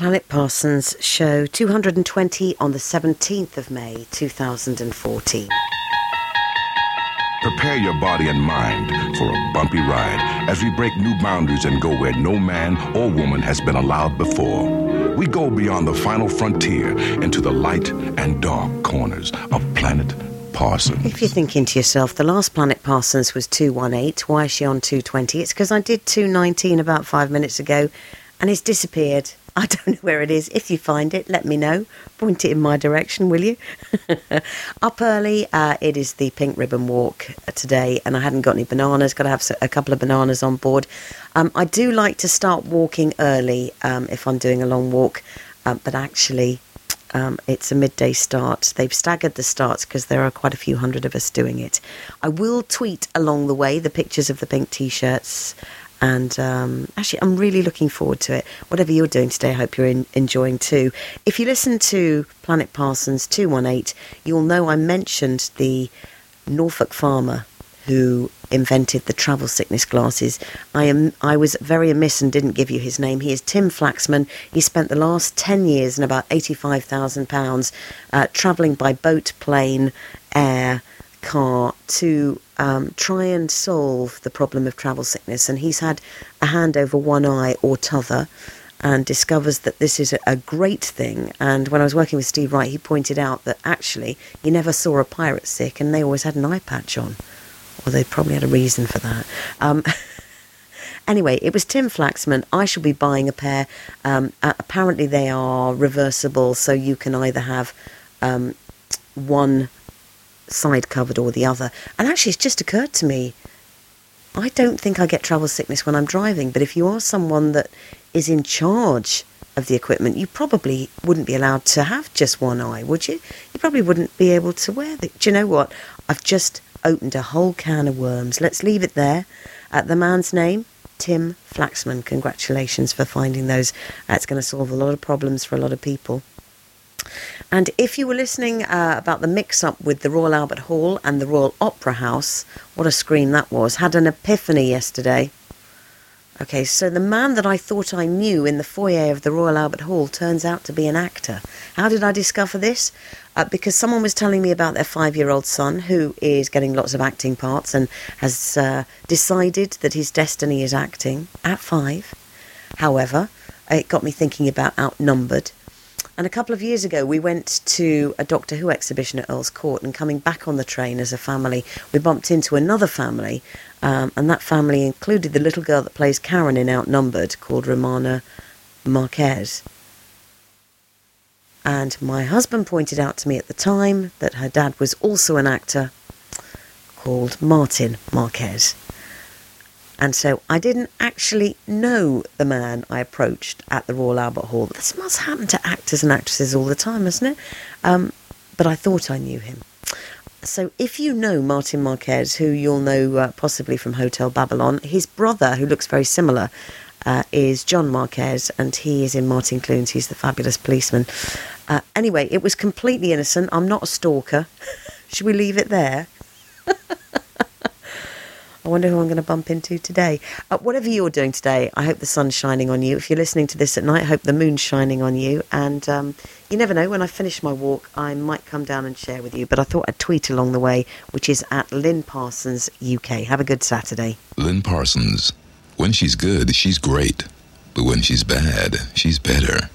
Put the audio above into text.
Planet Parsons show 220 on the 17th of May 2014. Prepare your body and mind for a bumpy ride as we break new boundaries and go where no man or woman has been allowed before. We go beyond the final frontier into the light and dark corners of Planet Parsons. If you're thinking to yourself, the last Planet Parsons was 218, why is she on 220? It's because I did 219 about five minutes ago and it's disappeared. I don't know where it is. If you find it, let me know. Point it in my direction, will you? Up early, uh, it is the Pink Ribbon Walk today, and I hadn't got any bananas. Got to have a couple of bananas on board. Um, I do like to start walking early um, if I'm doing a long walk, um, but actually, um, it's a midday start. They've staggered the starts because there are quite a few hundred of us doing it. I will tweet along the way the pictures of the pink t shirts. And um, actually, I'm really looking forward to it. Whatever you're doing today, I hope you're in, enjoying too. If you listen to Planet Parsons 218, you'll know I mentioned the Norfolk farmer who invented the travel sickness glasses. I am I was very amiss and didn't give you his name. He is Tim Flaxman. He spent the last ten years and about eighty five thousand uh, pounds travelling by boat, plane, air, car to um, try and solve the problem of travel sickness. And he's had a hand over one eye or t'other and discovers that this is a great thing. And when I was working with Steve Wright, he pointed out that actually he never saw a pirate sick and they always had an eye patch on. Well, they probably had a reason for that. Um, anyway, it was Tim Flaxman. I shall be buying a pair. Um, apparently, they are reversible, so you can either have um, one side covered or the other. And actually, it's just occurred to me I don't think I get travel sickness when I'm driving, but if you are someone that is in charge of the equipment, you probably wouldn't be allowed to have just one eye, would you? You probably wouldn't be able to wear it. Do you know what? I've just opened a whole can of worms. Let's leave it there. At the man's name, Tim Flaxman. Congratulations for finding those. That's going to solve a lot of problems for a lot of people. And if you were listening uh, about the mix up with the Royal Albert Hall and the Royal Opera House, what a scream that was, had an epiphany yesterday. Okay, so the man that I thought I knew in the foyer of the Royal Albert Hall turns out to be an actor. How did I discover this? Uh, because someone was telling me about their five year old son who is getting lots of acting parts and has uh, decided that his destiny is acting at five. However, it got me thinking about outnumbered and a couple of years ago, we went to a Doctor Who exhibition at Earl's Court, and coming back on the train as a family, we bumped into another family, um, and that family included the little girl that plays Karen in Outnumbered, called Romana Marquez. And my husband pointed out to me at the time that her dad was also an actor called Martin Marquez. And so I didn't actually know the man I approached at the Royal Albert Hall. This must happen to actors and actresses all the time, isn't it? Um, but I thought I knew him. So if you know Martin Marquez, who you'll know uh, possibly from Hotel Babylon, his brother, who looks very similar, uh, is John Marquez, and he is in Martin Clunes. He's the fabulous policeman. Uh, anyway, it was completely innocent. I'm not a stalker. Should we leave it there? Wonder who I'm going to bump into today. Uh, whatever you're doing today, I hope the sun's shining on you. If you're listening to this at night, I hope the moon's shining on you. And um, you never know, when I finish my walk, I might come down and share with you. But I thought I'd tweet along the way, which is at Lynn Parsons UK. Have a good Saturday. Lynn Parsons. When she's good, she's great. But when she's bad, she's better.